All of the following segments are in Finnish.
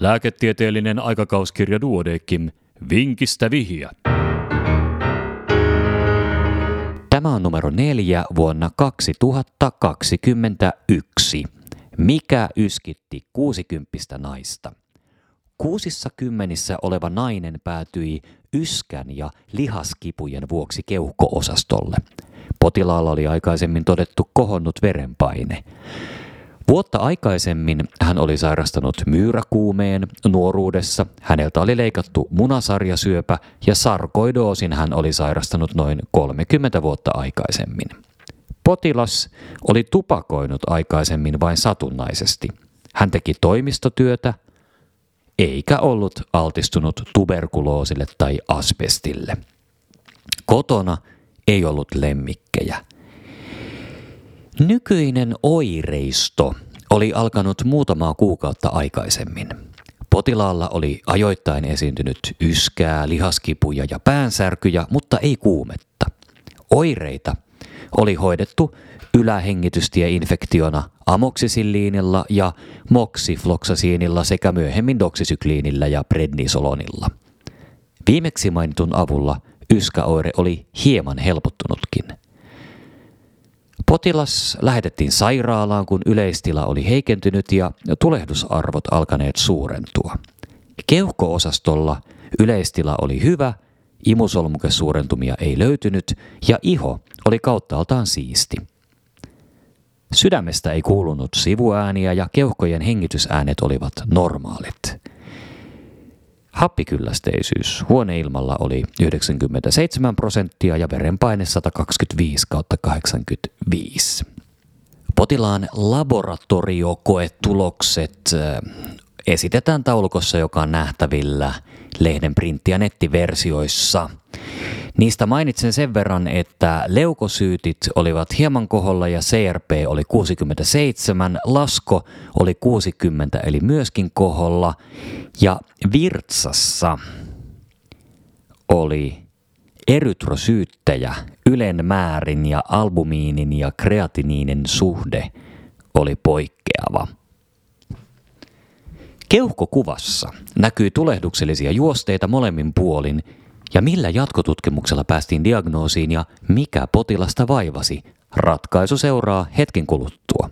lääketieteellinen aikakauskirja Duodekim, vinkistä vihiä. Tämä on numero neljä vuonna 2021. Mikä yskitti 60 naista? Kuusissa kymmenissä oleva nainen päätyi yskän ja lihaskipujen vuoksi keuhkoosastolle. Potilaalla oli aikaisemmin todettu kohonnut verenpaine. Vuotta aikaisemmin hän oli sairastanut myyräkuumeen nuoruudessa, häneltä oli leikattu munasarjasyöpä ja sarkoidoosin hän oli sairastanut noin 30 vuotta aikaisemmin. Potilas oli tupakoinut aikaisemmin vain satunnaisesti. Hän teki toimistotyötä, eikä ollut altistunut tuberkuloosille tai asbestille. Kotona ei ollut lemmikkejä. Nykyinen oireisto oli alkanut muutamaa kuukautta aikaisemmin. Potilaalla oli ajoittain esiintynyt yskää, lihaskipuja ja päänsärkyjä, mutta ei kuumetta. Oireita oli hoidettu ylähengitystieinfektiona amoksisilliinilla ja moksifloksasiinilla sekä myöhemmin doksisykliinillä ja prednisolonilla. Viimeksi mainitun avulla yskäoire oli hieman helpottunutkin. Potilas lähetettiin sairaalaan, kun yleistila oli heikentynyt ja tulehdusarvot alkaneet suurentua. Keuhkoosastolla yleistila oli hyvä, imusolmukesuurentumia ei löytynyt ja iho oli kauttaaltaan siisti. Sydämestä ei kuulunut sivuääniä ja keuhkojen hengitysäänet olivat normaalit. Happikyllästeisyys huoneilmalla oli 97 prosenttia ja verenpaine 125 kautta 85. Potilaan laboratoriokoetulokset esitetään taulukossa, joka on nähtävillä lehden printti- ja nettiversioissa. Niistä mainitsen sen verran, että leukosyytit olivat hieman koholla ja CRP oli 67, lasko oli 60 eli myöskin koholla. Ja virtsassa oli erytrosyyttäjä, ylen määrin ja albumiinin ja kreatiniinin suhde oli poikkeava. Keuhkokuvassa näkyy tulehduksellisia juosteita molemmin puolin ja millä jatkotutkimuksella päästiin diagnoosiin ja mikä potilasta vaivasi. Ratkaisu seuraa hetken kuluttua.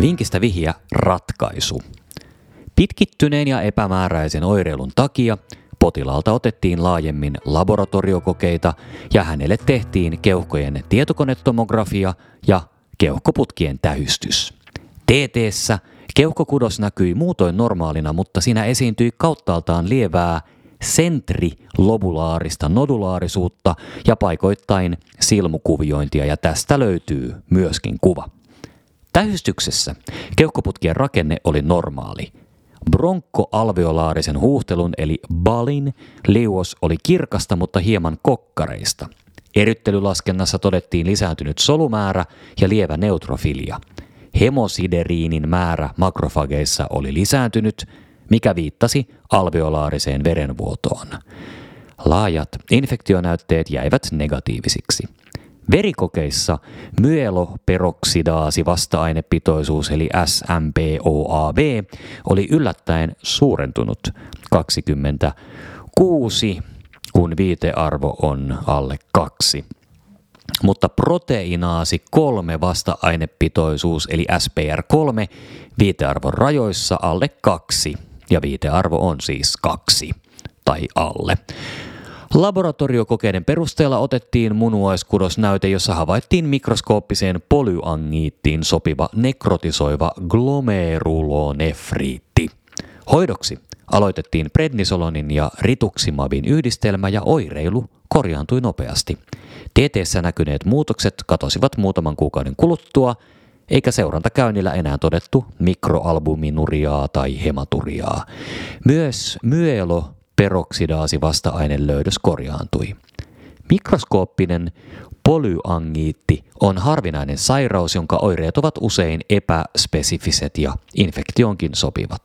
Vinkistä vihja ratkaisu. Pitkittyneen ja epämääräisen oireilun takia potilaalta otettiin laajemmin laboratoriokokeita ja hänelle tehtiin keuhkojen tietokonetomografia ja keuhkoputkien tähystys. TTssä keuhkokudos näkyi muutoin normaalina, mutta siinä esiintyi kauttaaltaan lievää sentrilobulaarista nodulaarisuutta ja paikoittain silmukuviointia ja tästä löytyy myöskin kuva. Tähystyksessä keuhkoputkien rakenne oli normaali. Bronkkoalveolaarisen huuhtelun eli balin liuos oli kirkasta, mutta hieman kokkareista. Eryttelylaskennassa todettiin lisääntynyt solumäärä ja lievä neutrofilia. Hemosideriinin määrä makrofageissa oli lisääntynyt, mikä viittasi alveolaariseen verenvuotoon. Laajat infektionäytteet jäivät negatiivisiksi. Verikokeissa myeloperoksidaasi vasta-ainepitoisuus eli SMPOAV oli yllättäen suurentunut 26, kun viitearvo on alle 2. Mutta proteiinaasi 3 vasta-ainepitoisuus eli SPR3 viitearvon rajoissa alle 2 ja viitearvo on siis 2 tai alle. Laboratoriokokeiden perusteella otettiin munuaiskudosnäyte, jossa havaittiin mikroskooppiseen polyangiittiin sopiva nekrotisoiva glomerulonefriitti. Hoidoksi aloitettiin prednisolonin ja rituximabin yhdistelmä ja oireilu korjaantui nopeasti. Tieteessä näkyneet muutokset katosivat muutaman kuukauden kuluttua, eikä seurantakäynnillä enää todettu mikroalbuminuriaa tai hematuriaa. Myös myelo peroksidaasi vasta-ainelöydös korjaantui. Mikroskooppinen polyangiitti on harvinainen sairaus, jonka oireet ovat usein epäspesifiset ja infektioonkin sopivat.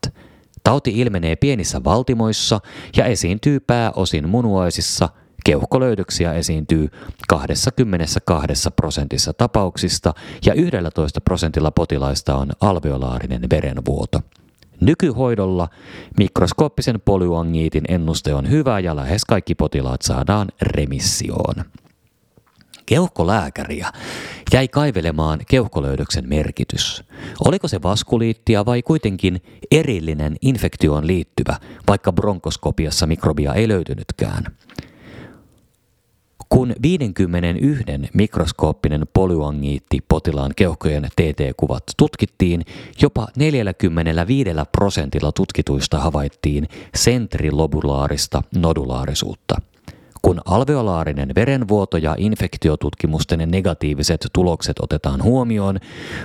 Tauti ilmenee pienissä valtimoissa ja esiintyy pääosin munuaisissa – Keuhkolöydöksiä esiintyy 22 prosentissa tapauksista ja 11 prosentilla potilaista on alveolaarinen verenvuoto. Nykyhoidolla mikroskooppisen polyangiitin ennuste on hyvä ja lähes kaikki potilaat saadaan remissioon. Keuhkolääkäriä jäi kaivelemaan keuhkolöydöksen merkitys. Oliko se vaskuliittia vai kuitenkin erillinen infektioon liittyvä, vaikka bronkoskopiassa mikrobia ei löytynytkään? Kun 51 mikroskooppinen polyangiitti potilaan keuhkojen TT-kuvat tutkittiin, jopa 45 prosentilla tutkituista havaittiin sentrilobulaarista nodulaarisuutta – kun alveolaarinen verenvuoto ja infektiotutkimusten negatiiviset tulokset otetaan huomioon,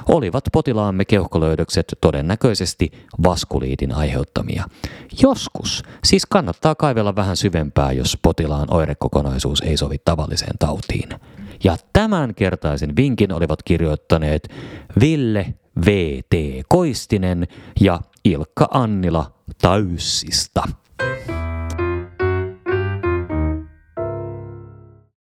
olivat potilaamme keuhkolöydökset todennäköisesti vaskuliitin aiheuttamia. Joskus siis kannattaa kaivella vähän syvempää, jos potilaan oirekokonaisuus ei sovi tavalliseen tautiin. Ja tämän kertaisen vinkin olivat kirjoittaneet Ville V.T. Koistinen ja Ilkka Annila Täyssistä.